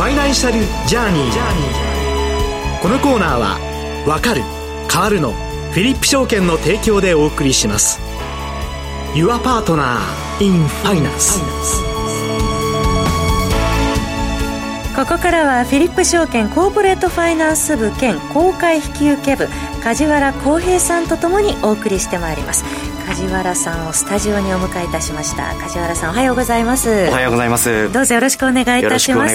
ファイナンシャルジャーニー。このコーナーは「わかる変わるの」フィリップ証券の提供でお送りします。Your Partner in Finance ここからはフィリップ証券コーポレートファイナンス部兼公開引受部梶原浩平さんとともにお送りしてまいります。梶原さんをスタジオにお迎えいたしました。梶原さんおはようございます。おはようございます。どうぞよろしくお願いいたしま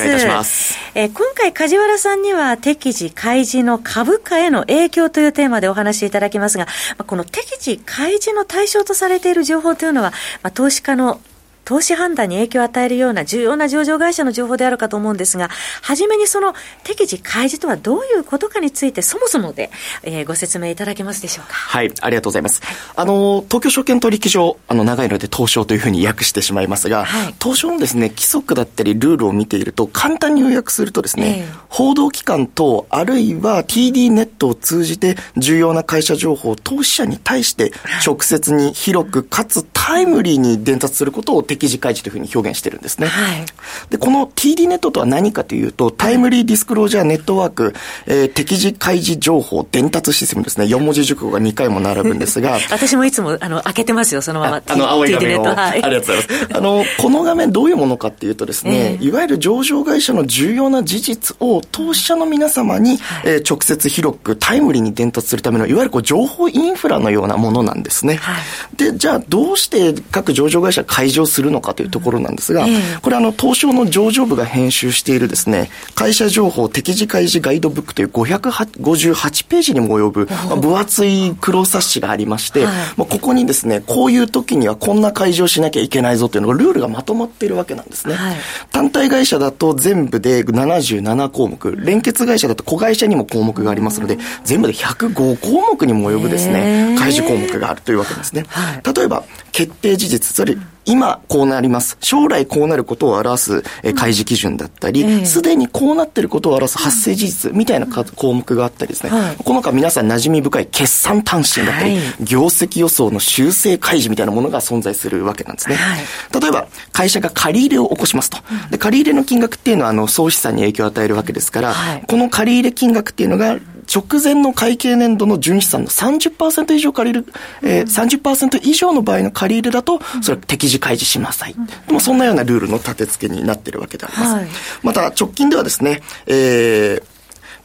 す。えー、今回梶原さんには適時開示の株価への影響というテーマでお話しいただきますが、まあ、この適時開示の対象とされている情報というのは、まあ、投資家の投資判断に影響を与えるような重要な上場会社の情報であるかと思うんですが、はじめにその適時開示とはどういうことかについて、そもそもで、えー、ご説明いただけますでしょうか？はい、ありがとうございます。はい、あの、東京証券取引所、あの、長いので東証というふうに訳してしまいますが、はい、東証のですね、規則だったりルールを見ていると、簡単に要約するとですね、えー、報道機関等、あるいは TD ネットを通じて、重要な会社情報を投資者に対して直接に広くかつタイムリーに伝達することを適時開示というふうに表現してるんですね。はい、で、この TD ネットとは何かというと、タイムリーディスクロージャーネットワーク、えー、適時開示情報伝達システムですね。4文字熟語が2回も並ぶんですが。私もいつも、あの、開けてますよ、そのまま。あの、青い画面を。はい、ありがとうございます。あの、この画面どういうものかっていうとですね、えー、いわゆる上場会社の重要な事実を投資者の皆様に、はい、えー、直接広くタイムリーに伝達するための、いわゆるこう情報インフラのようなものなんですね。はい、で、じゃあどうして各上場会社開示をするのかというところなんですが、これあの、東証の上場部が編集しているですね、会社情報適時開示ガイドブックという558ページにも及ぶ、まあ、分厚い黒冊子がありまして、はい、まあ、ここにですね、こういう時にはこんな開示をしなきゃいけないぞというのがルールがまとまっているわけなんですね。はい、単体会社だと全部で77項目、連結会社だと子会社にも項目がありますので、全部で105項目にも及ぶですね、開示項目があるというわけですね。はい、例えば、決定事実、それ今こうなります。将来こうなることを表す、え開示基準だったり、す、で、にこうなっていることを表す発生事実みたいな項目があったりですね、はい、この他皆さん馴染み深い決算単身だったり、はい、業績予想の修正開示みたいなものが存在するわけなんですね。はい、例えば、会社が借り入れを起こしますと。で借り入れの金額っていうのは、あの、総資産に影響を与えるわけですから、この借り入れ金額っていうのが、直前の会計年度の純資産の30%以上借りる、えー、30%以上の場合の借り入れだと、それは適時開示しなさい。でもそんなようなルールの立て付けになっているわけであります。はい、また、直近ではですね、えー、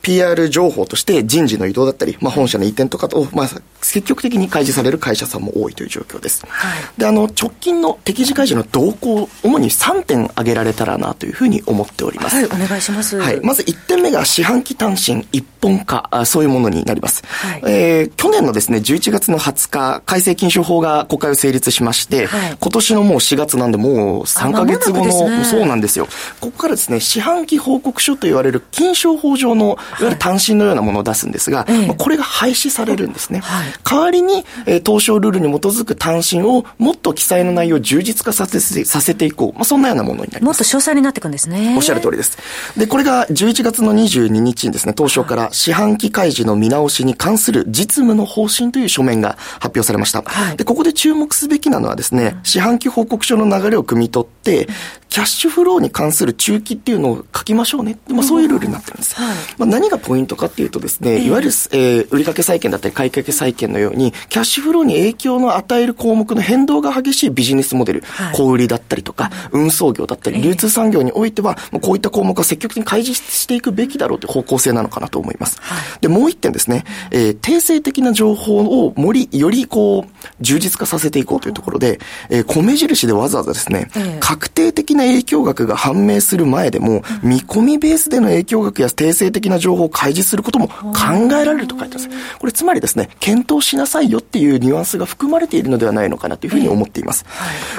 PR 情報として人事の移動だったり、まあ、本社の移転とかと、まあ、積極的に開示される会社さんも多いという状況です。はい、で、あの、直近の適時開示の動向、主に3点挙げられたらなというふうに思っております。はい、お願いします。はい。まず1点目が四半期単身一本化、あそういうものになります。はい、えー、去年のですね、11月の20日、改正禁止法が国会を成立しまして、はい、今年のもう4月なんで、もう3ヶ月後の、ね、そうなんですよ。ここからですね、四半期報告書と言われる禁書法上のいわゆる単身のようなものを出すんですが、はい、これが廃止されるんですね。はい、代わりに、えー、東証ルールに基づく単身をもっと記載の内容を充実化させさせていこう。まあ、そんなようなものになります。もっと詳細になっていくんですね。おっしゃる通りです。で、これが11月の22日にですね、東証から四半期開示の見直しに関する実務の方針という書面が発表されました。はい、で、ここで注目すべきなのはですね、四半期報告書の流れを汲み取って、キャッシュフローに関する中期っていうのを書きましょうね。まあ、そういうルールになってるんです。はい、まあ、何がポイントかっていうとですね、いわゆる、えー、売掛債券だったり買い掛け債券のように、キャッシュフローに影響の与える項目の変動が激しいビジネスモデル、はい、小売りだったりとか、運送業だったり、流通産業においては、こういった項目は積極的に開示していくべきだろうという方向性なのかなと思います。はい、で、もう一点ですね、えー、定性的な情報をもり、よりこう、充実化させていこうというところで、えー、米印でわざわざですね、確定的な影響額が判明する前でも、見込みベースでの影響額や定性的な情報を開示することも考えられると書いてます。これつまりですね、検討しなさいよっていうニュアンスが含まれているのではないのかなというふうに思っています。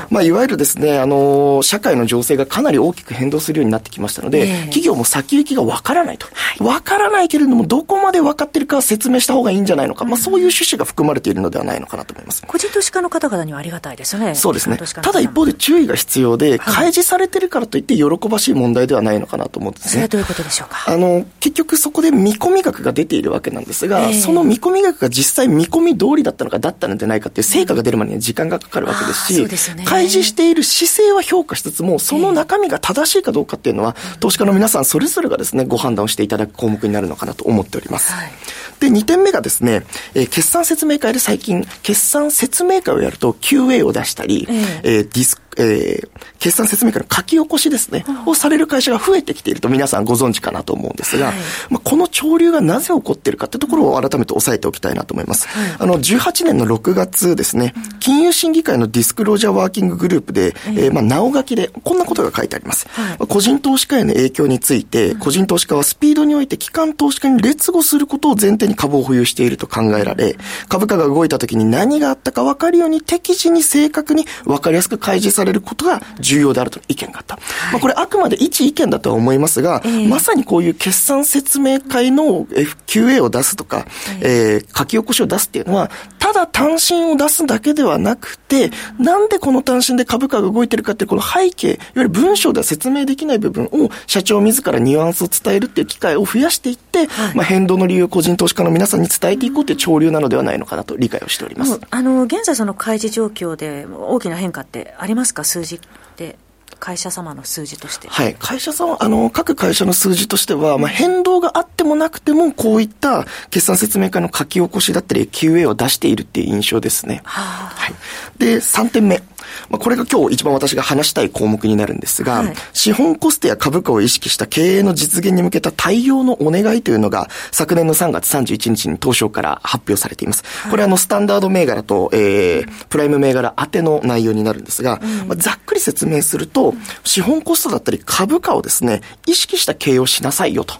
まあ、いわゆるですね、あの、社会の情勢がかなり大きく変動するようになってきましたので、企業も先行きがわからないと。わからないけれどのもどこまで分かってるか説明した方がいいんじゃないのか、まあそういう趣旨が含まれているのではないのかなと思います。個人投資家の方々にはありがたいですね。そうですね。ただ一方で注意が必要で、開示されてるからといって喜ばしい問題ではないのかなと思うんですね。それはどういうことでしょうか？あの、結局そこで見込み額が出ているわけなんですが、えー、その見込み額が実際見込み通りだったのかだったのではないかっていう成果が出るまでには時間がかかるわけですし、すね、開示している姿勢は評価しつつも、その中身が正しいかどうかっていうのは、えー、投資家の皆さんそれぞれがですね、ご判断をしていただく項目になるのかなと思っております。はい、で、2点目がですね、えー、決算説明会で最近、決算説明会をやると QA を出したり、えー、えー、ディスえー、決算説明会の書き起こしですね、をされる会社が増えてきていると皆さんご存知かなと思うんですが、はい、まあ、この潮流がなぜ起こっているかというところを改めて押さえておきたいなと思います。はい、あの、18年の6月ですね、金融審議会のディスクロージャーワーキンググループで、えー、まあ、なお書きで、こんなことが書いてあります。はい、個人投資家への影響について、個人投資家はスピードにおいて機関投資家に劣後することを前提に株を保有していると考えられ、株価が動いた時に何があったか分かるように適時に正確に分かりやすく開示されることが重要であるとの意見があった。はい、まあ、これあくまで一意見だとは思いますが、えー、まさにこういう決算説明会の FQA を出すとか、えー、書き起こしを出すっていうのは、ただ単身を出すだけではなくて、なんでこの単身で株価が動いてるかっていうこの背景、いわゆる文章では説明できない部分を社長自らニュアンスを伝えるっていう機会を増やしていって、はい、まあ変動の理由を個人投資家の皆さんに伝えていこうという潮流なのではないのかなと理解をしております。あの、現在その開示状況で大きな変化ってありますか？数字で。会社様の数字として。はい。会社様、あの、各会社の数字としては、まあ、変動があってもなくても、こういった決算説明会の書き起こしだったり、QA を出しているっていう印象ですね。はあ、はい。で、3点目。まあ、これが今日一番私が話したい項目になるんですが、はい、資本コストや株価を意識した経営の実現に向けた対応のお願いというのが、昨年の3月31日に東証から発表されています。はい、これはあの、スタンダード銘柄と、えー、プライム銘柄当ての内容になるんですが、うん、まあ、ざっくり説明すると、資本コストだったり株価をですね、意識した経営をしなさいよと。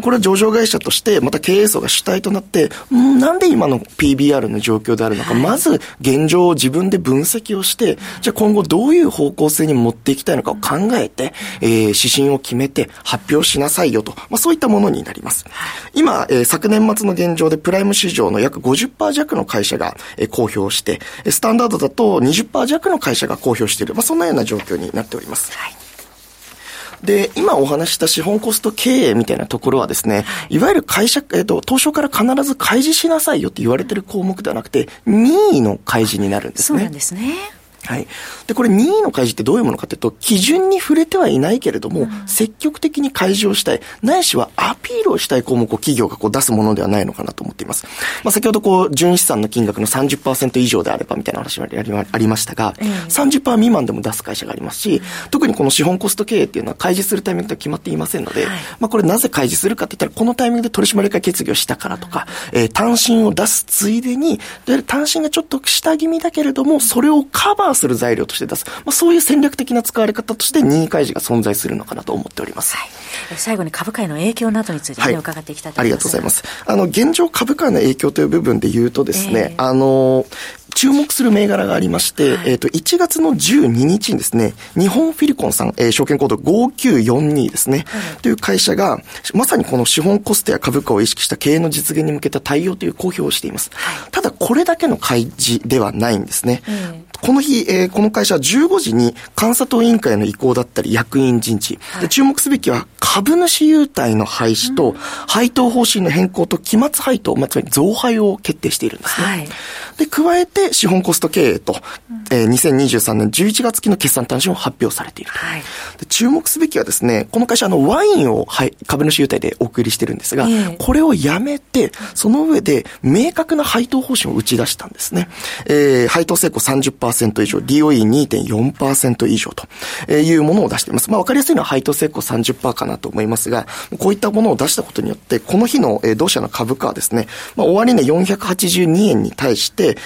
これは上場会社として、また経営層が主体となって、んなんで今の PBR の状況であるのか、まず現状を自分で分析をして、じゃあ今後どういう方向性に持っていきたいのかを考えて、えー、指針を決めて発表しなさいよと、まあ、そういったものになります。今、えー、昨年末の現状でプライム市場の約50%弱の会社が、えー、公表して、スタンダードだと20%弱の会社が公表している、まあ、そんなような状況になっております。はいで、今お話した資本コスト経営みたいなところはですね、いわゆる会社、えっ、と、東証から必ず開示しなさいよって言われてる項目ではなくて、任意の開示になるんですね。そうなんですね。はい。で、これ任意の開示ってどういうものかというと、基準に触れてはいないけれども、うん、積極的に開示をしたい、ないしはアピールをしたい項目を企業がこう出すものではないのかなと思っています。まあ、先ほどこう、純資産の金額の30%以上であればみたいな話がありましたが、うん、30%未満でも出す会社がありますし、特にこの資本コスト経営っていうのは開示するタイミングと決まっていませんので、はい、まあ、これなぜ開示するかって言ったら、このタイミングで取締役会決議をしたからとか、うん、えー、単身を出すついでに、単身がちょっと下気味だけれども、それをカバーする材料として出す。まあ、そういう戦略的な使われ方として任意開示が存在するのかなと思っております。はい、最後に株価への影響などについて、ねはい、伺っていきたいと思います。ありがとうございます。あの、現状株価への影響という部分で言うとですね、えー、あの、注目する銘柄がありまして、はい、えっ、ー、と、1月の12日にですね、日本フィリコンさん、えー、証券コード5942ですね、はい、という会社が、まさにこの資本コストや株価を意識した経営の実現に向けた対応という公表をしています。はい、ただ、これだけの開示ではないんですね。この日、えー、この会社は15時に監査党委員会の意向だったり役員人事、で注目すべきは株主優待の廃止と、配当方針の変更と期末配当、まあ、つまり増配を決定しているんですね。はい、で、加えて資本コスト経営と、えー、2023年11月期の決算単身を発表されていると。はい、で注目すべきはですね、この会社のワインを、はい、株主優待でお送りしてるんですが、えー、これをやめて、その上で明確な配当方針を打ち出したんですね。えー、配当成功30%以上、DOE2.4% 以上というものを出しています。まあ、わかりやすいのは配当成功30%かなと思いますが、こういったものを出したことによって、この日の同社の株価はですね、まあ、終値482円に対して、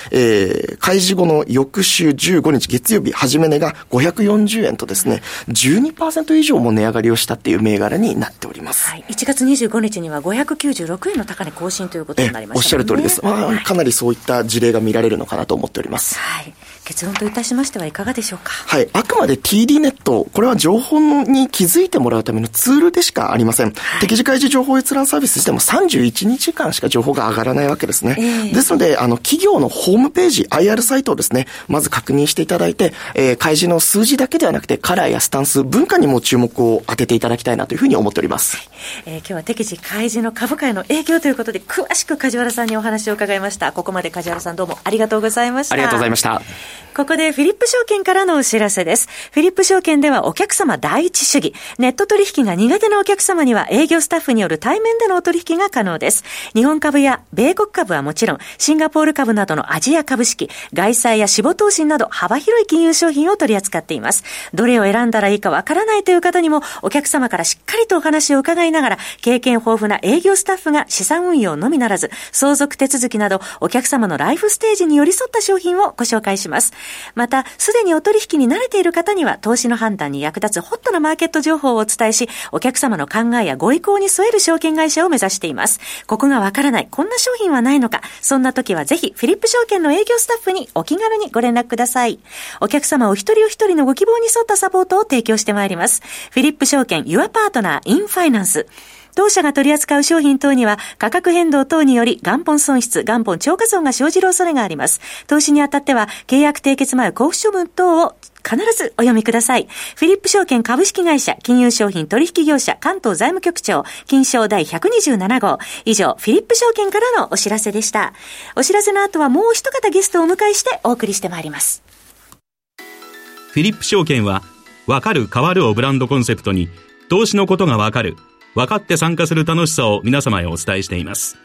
えー、開示後の翌週15日月曜日、始め値が540円とですね、12%以上も値上がりをしたっていう銘柄になっております。はい。1月25日には596円の高値更新ということになりました、ね、おっしゃる通りです。まあ、かなりそういった事例が見られるのかなと思っております。はい。結論といたしましてはいかがでしょうか？はい。あくまで TD ネット、これは情報に気づいてもらうためのツールでしかありません。はい、適時開示情報閲覧サービスしても31日間しか情報が上がらないわけですね。えー、ですので、あの、企業のホームページ、IR サイトをですね、まず確認していただいて、えー、開示の数字だけではなくて、カラーやスタンス、文化にも注目を当てていただきたいなというふうに思っております。はい、えー、今日は適時開示の株価への影響ということで、詳しく梶原さんにお話を伺いました。ここまで梶原さんどうもありがとうございました。ありがとうございました。ここでフィリップ証券からのお知らせです。フィリップ証券ではお客様第一主義。ネット取引が苦手なお客様には営業スタッフによる対面でのお取引が可能です。日本株や米国株はもちろん、シンガポール株などのアジア株式、外債や死亡投資など幅広い金融商品を取り扱っています。どれを選んだらいいかわからないという方にも、お客様からしっかりとお話を伺いながら、経験豊富な営業スタッフが資産運用のみならず、相続手続きなど、お客様のライフステージに寄り添った商品をご紹介します。また、すでにお取引に慣れている方には、投資の判断に役立つホットなマーケット情報をお伝えし、お客様の考えやご意向に添える証券会社を目指しています。ここがわからない、こんな商品はないのか、そんな時はぜひ、フィリップ証券の営業スタッフにお気軽にご連絡ください。お客様お一人お一人のご希望に沿ったサポートを提供してまいります。フィリップ証券、Your Partner in Finance。当社が取り扱う商品等には価格変動等により元本損失、元本超過損が生じる恐れがあります。投資にあたっては契約締結前交付処分等を必ずお読みください。フィリップ証券株式会社、金融商品取引業者、関東財務局長、金賞第127号。以上、フィリップ証券からのお知らせでした。お知らせの後はもう一方ゲストをお迎えしてお送りしてまいります。フィリップ証券は、わかる変わるをブランドコンセプトに、投資のことがわかる、分かって参加する楽しさを皆様へお伝えしています。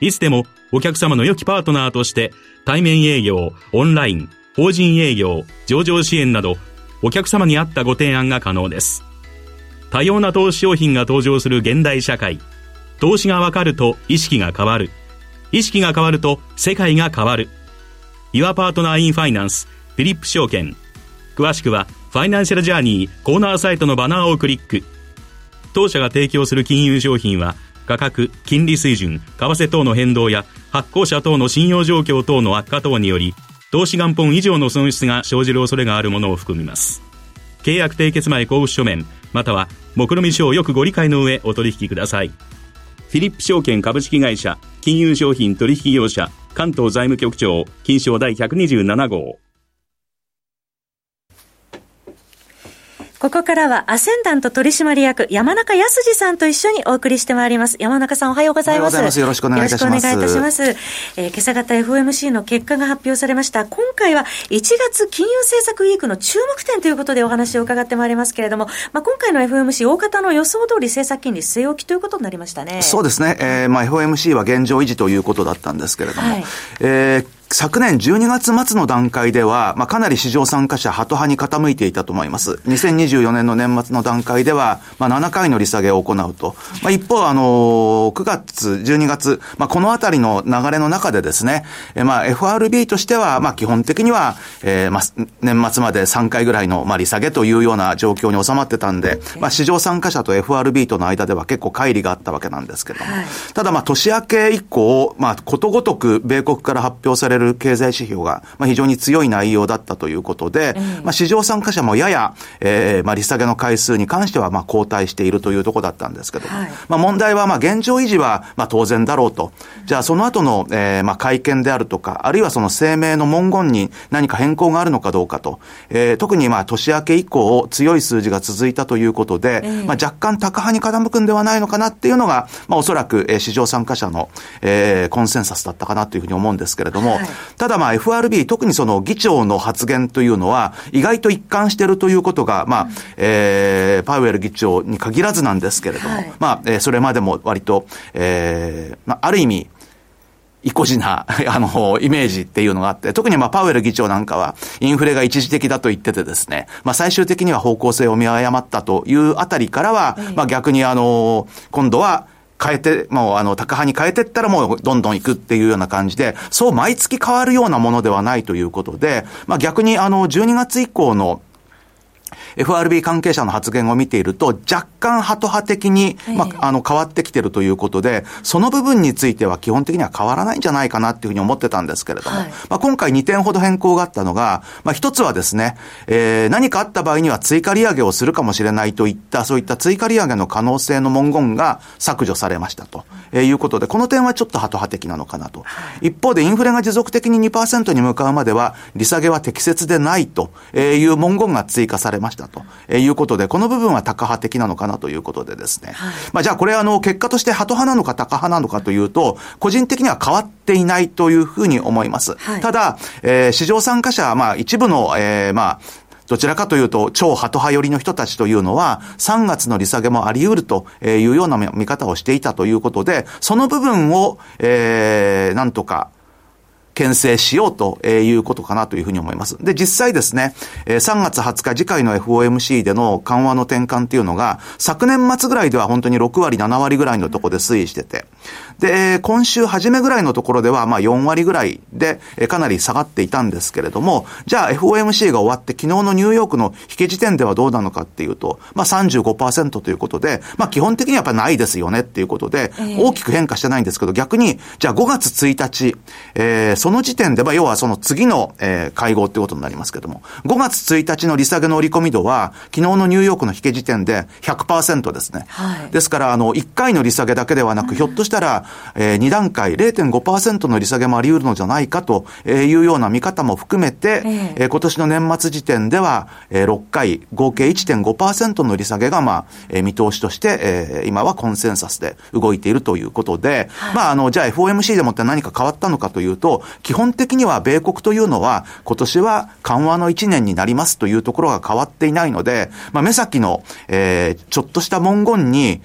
いつでもお客様の良きパートナーとして対面営業、オンライン、法人営業、上場支援などお客様に合ったご提案が可能です。多様な投資商品が登場する現代社会。投資がわかると意識が変わる。意識が変わると世界が変わる。Your Partner in Finance フィリップ証券。詳しくはファイナンシャルジャーニーコーナーサイトのバナーをクリック。当社が提供する金融商品は、価格、金利水準、為替等の変動や、発行者等の信用状況等の悪化等により、投資元本以上の損失が生じる恐れがあるものを含みます。契約締結前交付書面、または、目論見書をよくご理解の上お取引ください。フィリップ証券株式会社、金融商品取引業者、関東財務局長、金賞第127号。ここからはアセンダント取締役山中康二さんと一緒にお送りしてまいります。山中さんおはようございます。ますよろしくお願いいたします。よろしくお願いいたします。えー、今朝方 FOMC の結果が発表されました。今回は1月金融政策ウィークの注目点ということでお話を伺ってまいりますけれども、まあ、今回の FOMC 大方の予想通り政策金利据え置きということになりましたね。そうですね。えー、まあ FOMC は現状維持ということだったんですけれども、はい、えー昨年12月末の段階では、まあ、かなり市場参加者、ハト派に傾いていたと思います。2024年の年末の段階では、まあ、7回の利下げを行うと。まあ、一方、あのー、9月、12月、まあ、このあたりの流れの中でですね、えまあ、FRB としては、まあ、基本的には、えー、まあ、年末まで3回ぐらいの、まあ、利下げというような状況に収まってたんで、まあ、市場参加者と FRB との間では結構乖離があったわけなんですけども。はい、ただ、まあ、年明け以降、まあ、ことごとく米国から発表されるる経済指標が、まあ、非常に強い内容だったということで、まあ、市場参加者もやや、えー、まあ、利下げの回数に関しては、まあ、後退しているというところだったんですけども、はい、まあ、問題は、まあ、現状維持は、まあ、当然だろうと。じゃあ、その後の、えー、まあ、会見であるとか、あるいはその声明の文言に何か変更があるのかどうかと。えー、特に、まあ、年明け以降、強い数字が続いたということで、まあ、若干高派に傾くんではないのかなっていうのが、まあ、おそらく、えー、市場参加者の、えー、コンセンサスだったかなというふうに思うんですけれども、はい、ただまあ FRB、特にその議長の発言というのは、意外と一貫しているということが、まあ、えー、パウエル議長に限らずなんですけれども、はい、まあ、えー、それまでも割と、えー、まあ、ある意味、意固地な、あの、イメージっていうのがあって、特にまあ、パウエル議長なんかは、インフレが一時的だと言っててですね、まあ、最終的には方向性を見誤ったというあたりからは、まあ、逆にあの、今度は、変えて、もうあの、高派に変えてったらもうどんどん行くっていうような感じで、そう毎月変わるようなものではないということで、まあ逆にあの、12月以降の FRB 関係者の発言を見ていると、若干ハト派的に、まあ、あの、変わってきてるということで、その部分については基本的には変わらないんじゃないかなっていうふうに思ってたんですけれども、はい、まあ、今回2点ほど変更があったのが、まあ、一つはですね、えー、何かあった場合には追加利上げをするかもしれないといった、そういった追加利上げの可能性の文言が削除されましたと、えー、いうことで、この点はちょっとハト派的なのかなと。一方で、インフレが持続的に2%に向かうまでは、利下げは適切でないという文言が追加されましたということで、この部分はタカ派的なのかなということでですね。はい、まあじゃあこれあの、結果としてハト派なのかタカ派なのかというと、個人的には変わっていないというふうに思います。はい、ただ、えー、市場参加者、まあ一部の、えー、まあ、どちらかというと、超ハト派寄りの人たちというのは、3月の利下げもあり得るというような見方をしていたということで、その部分を、えー、なんとか、牽制しようということかなというふうに思います。で、実際ですね、3月20日次回の FOMC での緩和の転換っていうのが、昨年末ぐらいでは本当に6割、7割ぐらいのところで推移してて、で、今週初めぐらいのところでは、まあ4割ぐらいで、かなり下がっていたんですけれども、じゃあ FOMC が終わって昨日のニューヨークの引け時点ではどうなのかっていうと、まあ35%ということで、まあ基本的にはやっぱないですよねっていうことで、大きく変化してないんですけど、逆に、じゃあ5月1日、えー、その時点で、まあ要はその次の、えー、会合っていうことになりますけども、5月1日の利下げの織り込み度は、昨日のニューヨークの引け時点で100%ですね。はい、ですから、あの、1回の利下げだけではなく、ひょっとしたら、えー、2段階0.5%の利下げもあり得るのじゃないかというような見方も含めて、えー、今年の年末時点では、えー、6回、合計1.5%の利下げが、まあ、えー、見通しとして、えー、今はコンセンサスで動いているということで、はい、まあ、あの、じゃあ FOMC でもって何か変わったのかというと、基本的には米国というのは、今年は緩和の1年になりますというところが変わっていないので、まあ、目先の、えー、ちょっとした文言に、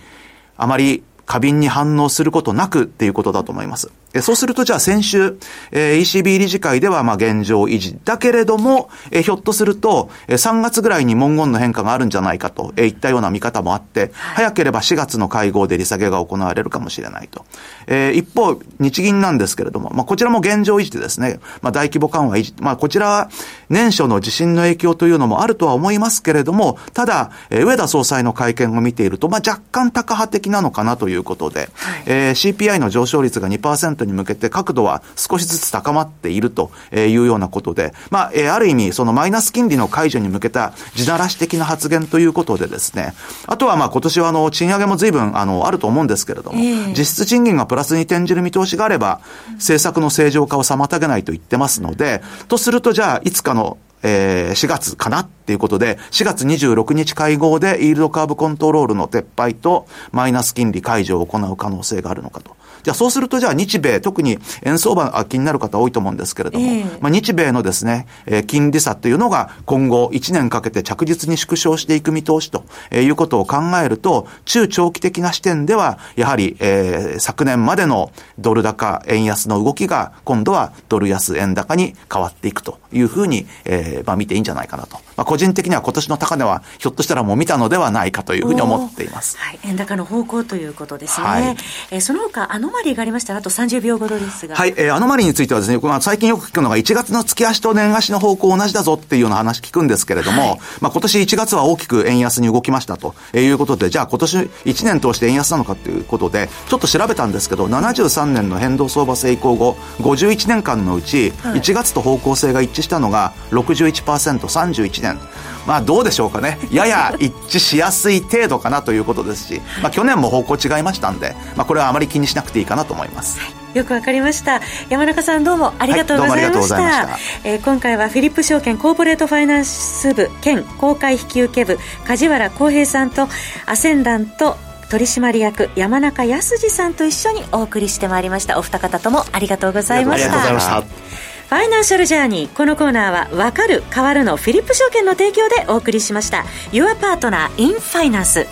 あまり過敏に反応することなくっていうことだと思います。そうすると、じゃあ先週、えー、ECB 理事会では、まあ、現状維持。だけれども、えー、ひょっとすると、えー、3月ぐらいに文言の変化があるんじゃないかと、えー、いったような見方もあって、早ければ4月の会合で利下げが行われるかもしれないと。えー、一方、日銀なんですけれども、まあ、こちらも現状維持でですね、まあ、大規模緩和維持。まあ、こちらは、年初の地震の影響というのもあるとは思いますけれども、ただ、えー、上田総裁の会見を見ていると、まあ、若干高派的なのかなということで、はい、えー、CPI の上昇率が2%に向けて角度度は少しずつ高まっているというようなことで、まあ、えある意味、そのマイナス金利の解除に向けた地ならし的な発言ということでですね、あとはまあ今年はあの、賃上げも随分あの、あると思うんですけれども、えー、実質賃金がプラスに転じる見通しがあれば、政策の正常化を妨げないと言ってますので、とするとじゃあ、いつかのえー、4月かなっていうことで、4月26日会合でイールドカーブコントロールの撤廃とマイナス金利解除を行う可能性があるのかと。じゃあそうするとじゃあ日米、特に円相場あ気になる方多いと思うんですけれども、えー、まあ日米のですね、えー、金利差というのが今後1年かけて着実に縮小していく見通しということを考えると、中長期的な視点では、やはり、えー、昨年までのドル高、円安の動きが今度はドル安、円高に変わっていくというふうに、えー、まあ見ていいんじゃないかなと。まあ個人的には今年の高値はひょっとしたらもう見たのではないかというふうに思っています。はい、円高の方向ということですね。はい、えー、その他、あのマリーがありましたら、あと30秒ほどですが。はい、えー、アノマリについてはですね、まあ、最近よく聞くのが1月の月足と年足の方向同じだぞっていうような話聞くんですけれども、はい、まあ今年1月は大きく円安に動きましたということで、じゃあ今年1年通して円安なのかということで、ちょっと調べたんですけど、73年の変動相場成功後、51年間のうち、1月と方向性が一致したのが61%、31年。まあどうでしょうかね。やや一致しやすい程度かなということですし、まあ去年も方向違いましたんで、まあこれはあまり気にしなくていいかなと思います。はい。よくわかりました。山中さんどうもありがとうございました,、はい、えー、今回はフィリップ証券コーポレートファイナンス部兼公開引受部梶原浩平さんとアセンダント取締役山中康さんと一緒にお送りしてまいりました。お二方ともありがとうございました。ありがとうございましたファイナンシャルジャーニー。このコーナーはわかる変わるのフィリップ証券の提供でお送りしました。Your Partner in Finance